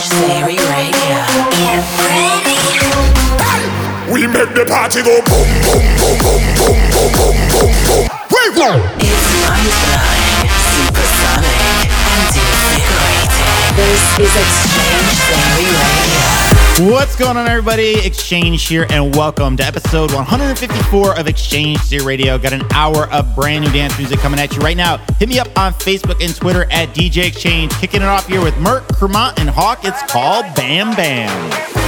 Strange Theory Radio. We make the party go boom, boom, boom, boom, boom, boom, boom, boom, boom. Wait, no. It's mind-blowing, supersonic, and invigorating. This is X-Change Theory Radio. What's going on, everybody? X-Change here, and welcome to episode 154 of X-Change Theory Radio. Got an hour of brand new dance music coming at you right now. Hit me up on Facebook and Twitter at DJ X-Change. Kicking it off here with Merk, Kremont, and Hawk. It's called Bam Bam.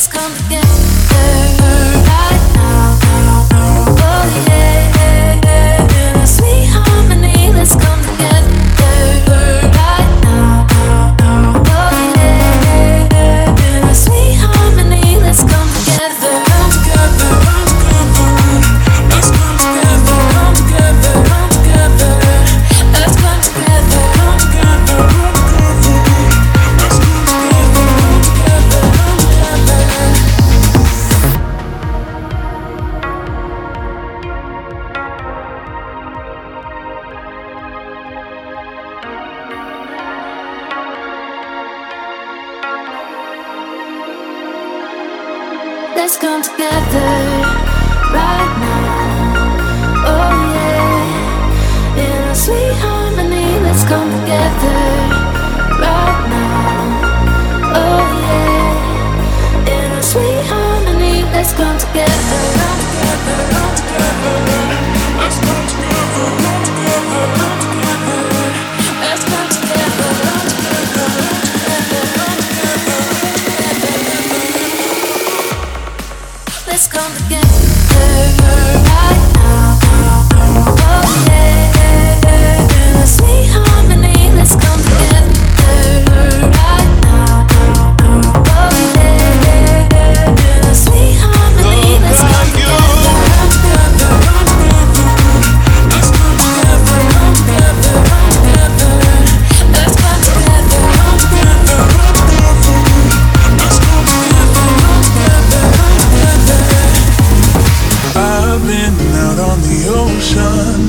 Let's come together right now. Oh, yeah.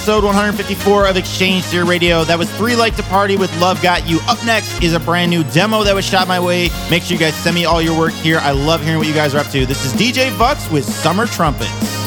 episode 154 of X-Change Theory Radio. That was Three Like to Party with Love Got You. Up next is a brand new demo that was shot my way. Make sure you guys send me all your work here. I love hearing what you guys are up to. This is DJ Veaux with Summer Trumpets.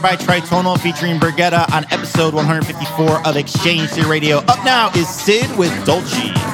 By Tritonal featuring Brigetta on episode 154 of X-Change Theory Radio. Up now is CID with Dolce.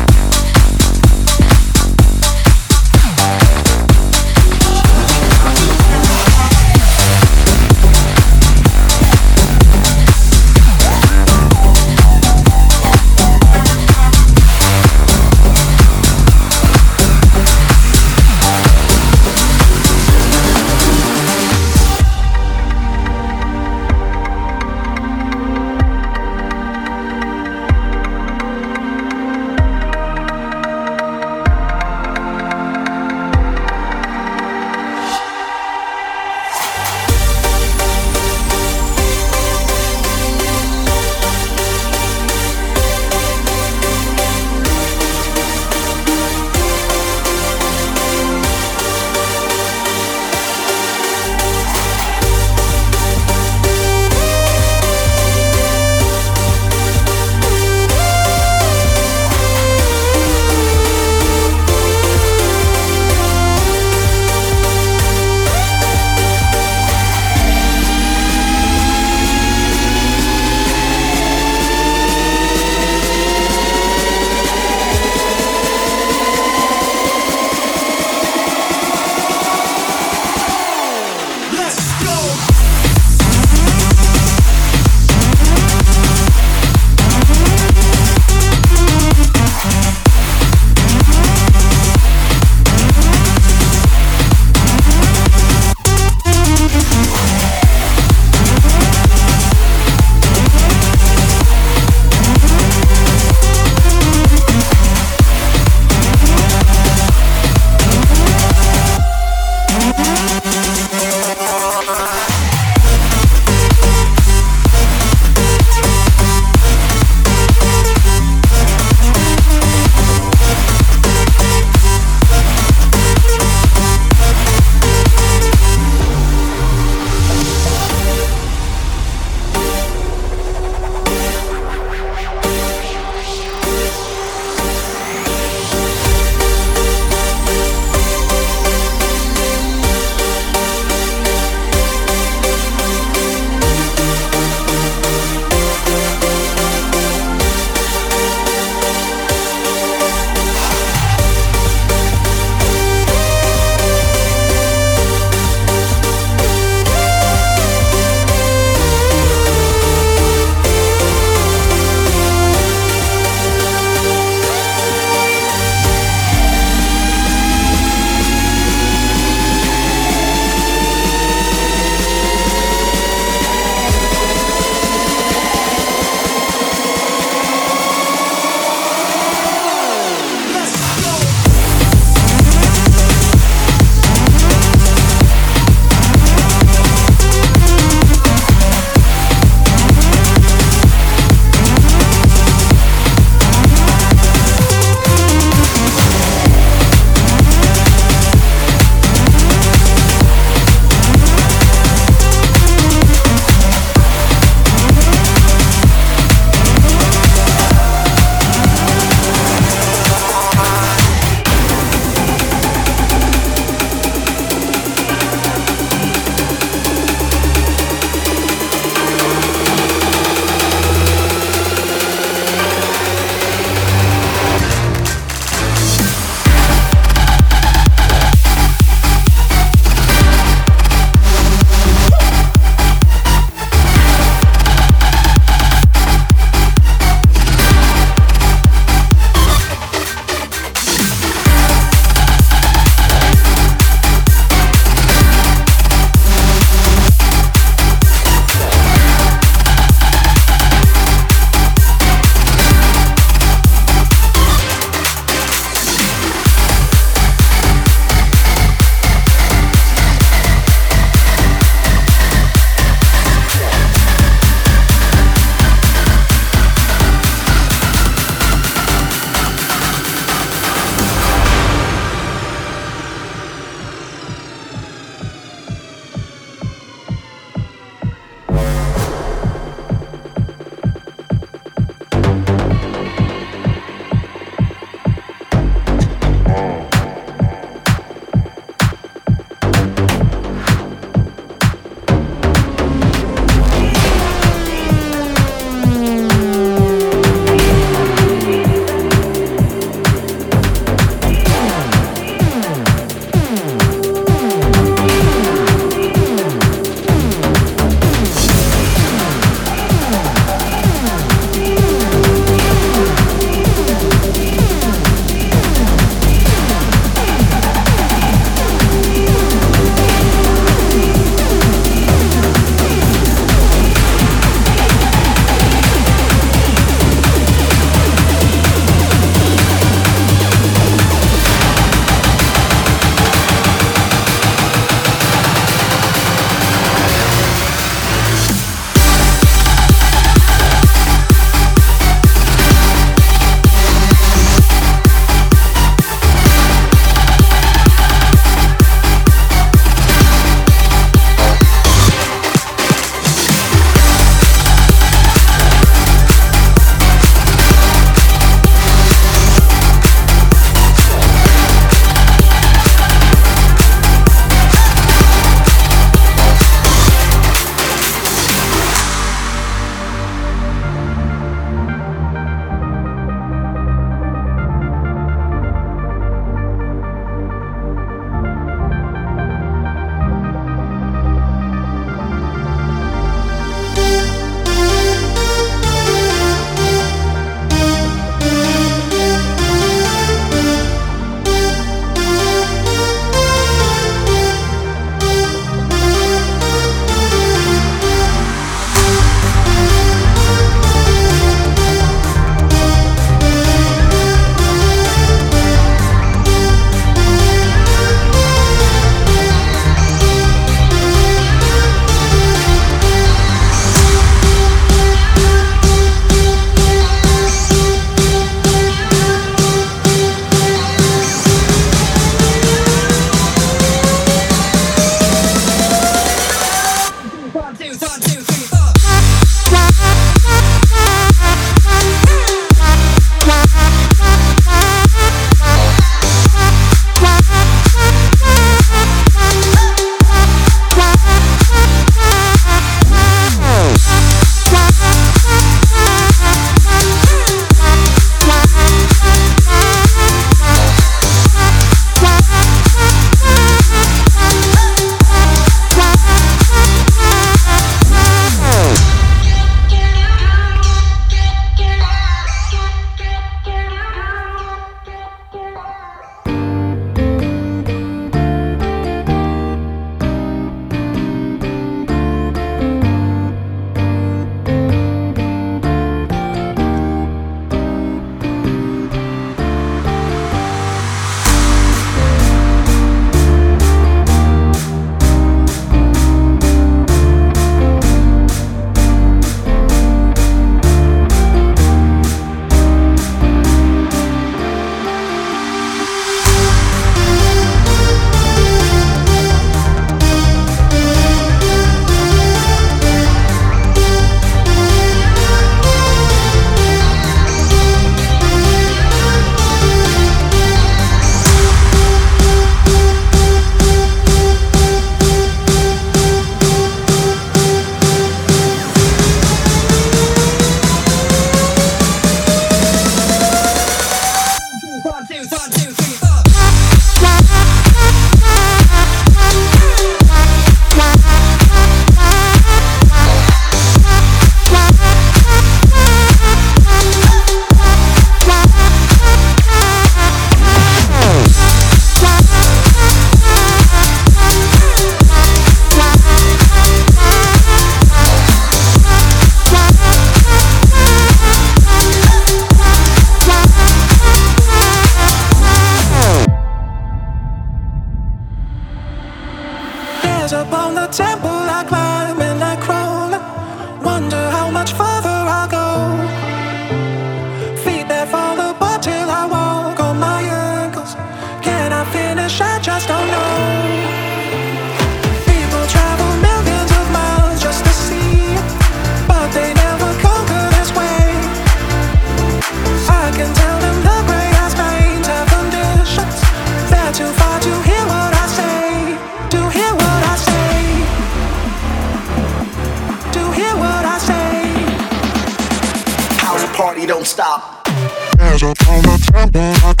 Cause you're on the tempo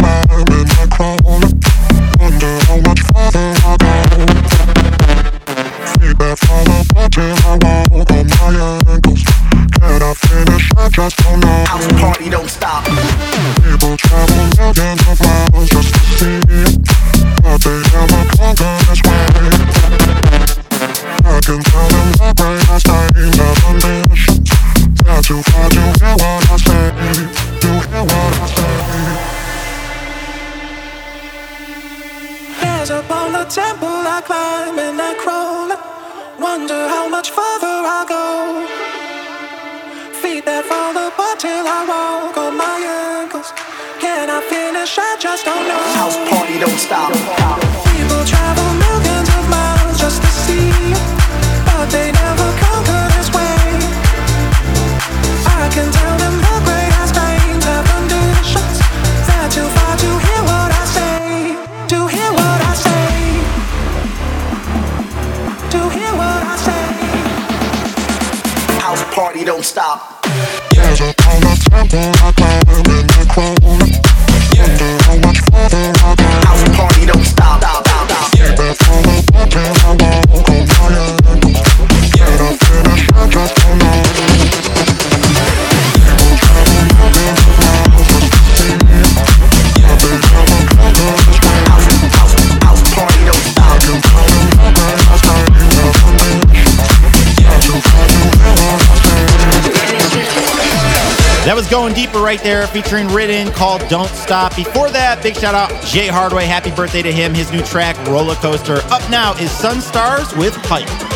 don't stop. Going deeper right there, featuring Ritn called Don't Stop. Before that, big shout out Jay Hardway. Happy birthday to him. His new track, Roller Coaster. Up now is Sunstars with Hype.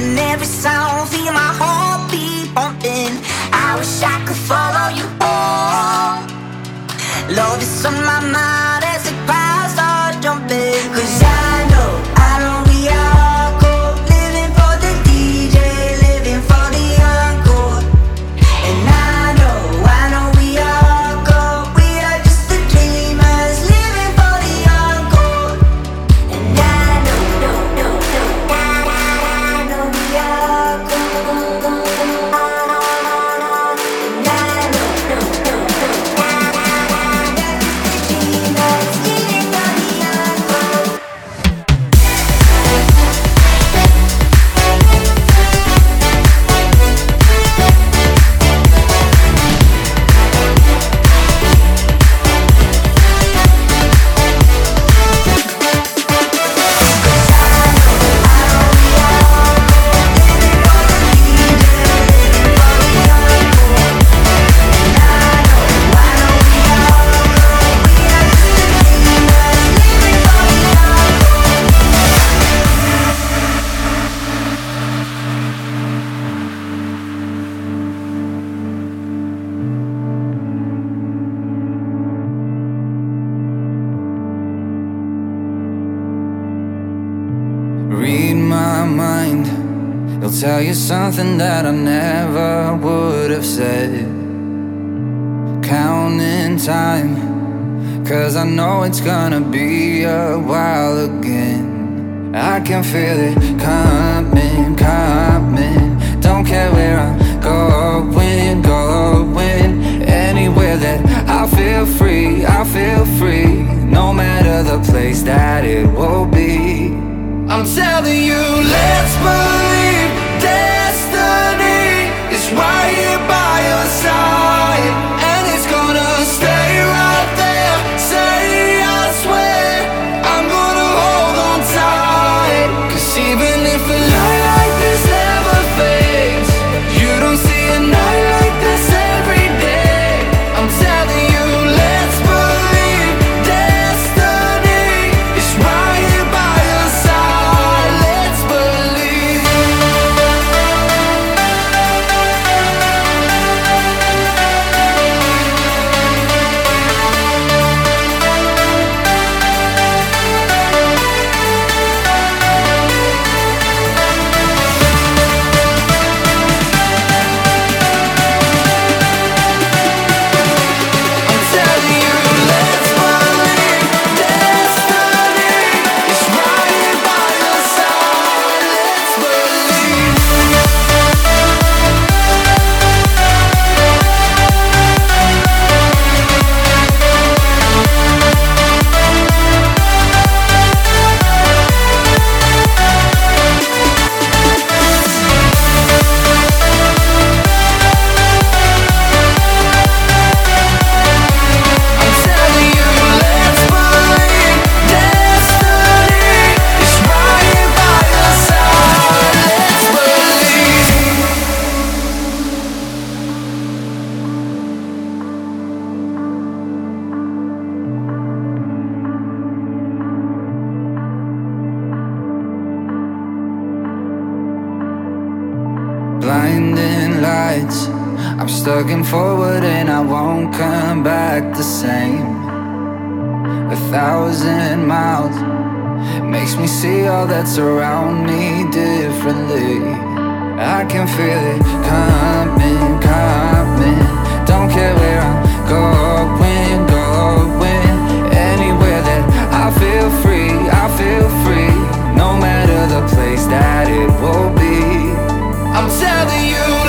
hearing every sound, feel my heartbeat pumping. I wish I could follow you home. Love is on my mind. can feel it coming, coming. Don't care where I'm going, going. Anywhere that I feel free, I feel free. No matter the place that it will be. I'm telling you, let's move. blinding lights. I'm stuck in forward and I won't come back the same. A thousand miles makes me see all that's around me differently. I can feel it coming, coming. Don't care where I'm going, going. Anywhere that I feel free, I feel free. No matter the place that it I'm telling you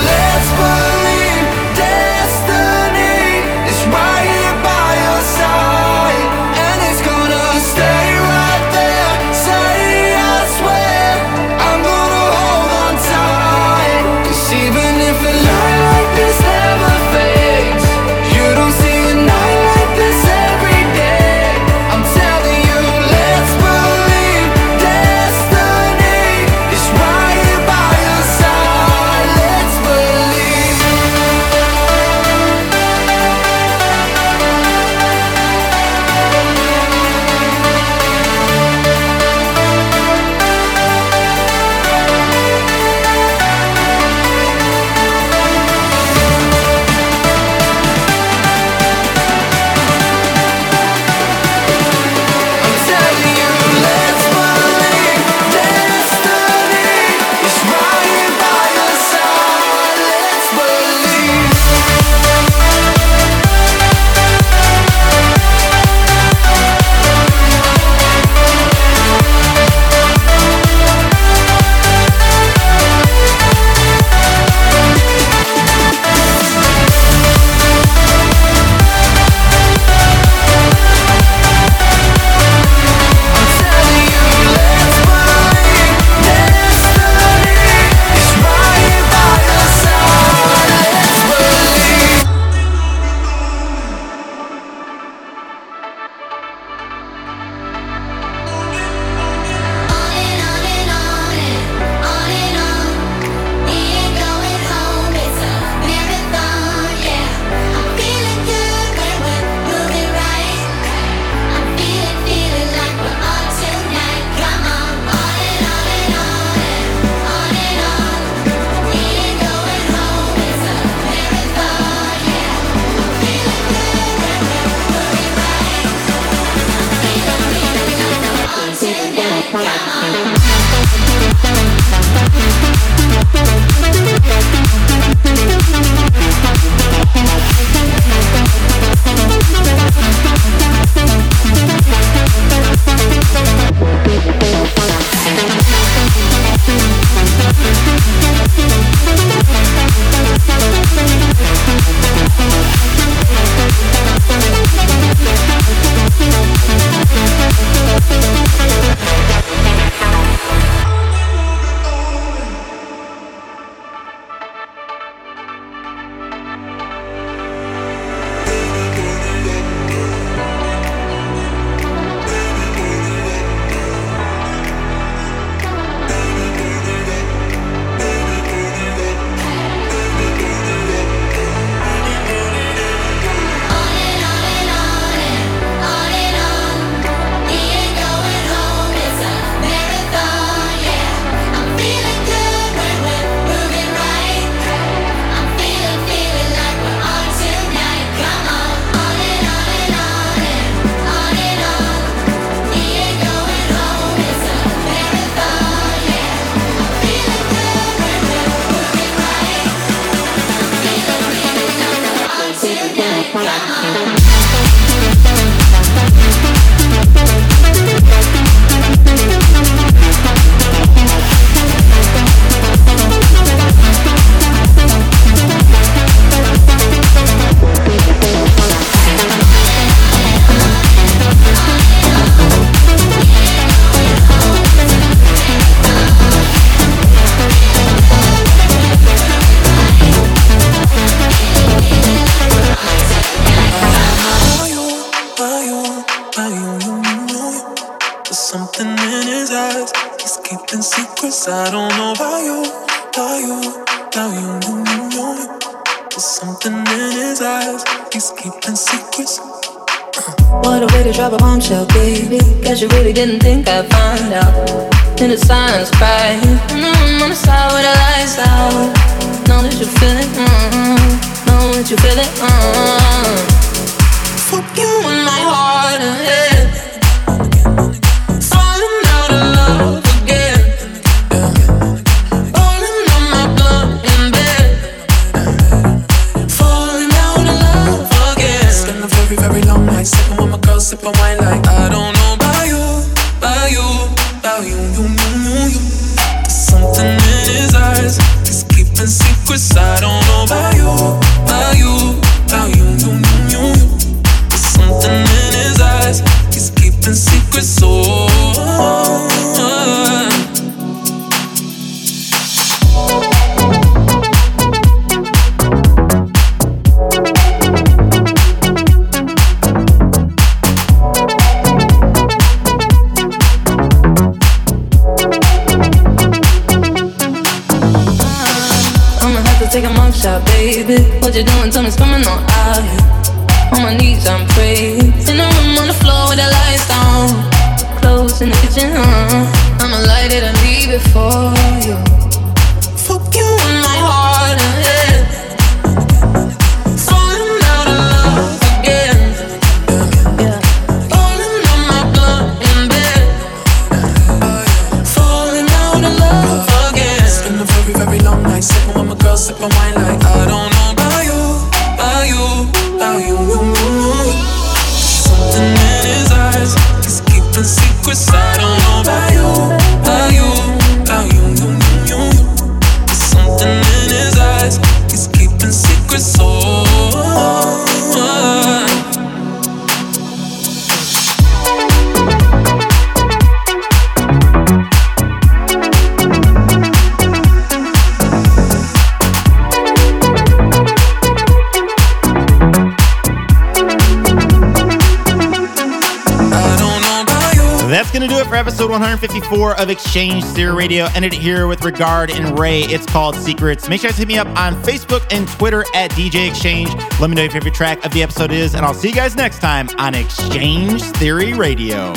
of X-Change Theory Radio. Ended here with Regard and Raye. It's called Secrets. Make sure to hit me up on Facebook and Twitter at DJ X-Change. Let me know your favorite track of the episode is, and I'll see you guys next time on X-Change Theory Radio.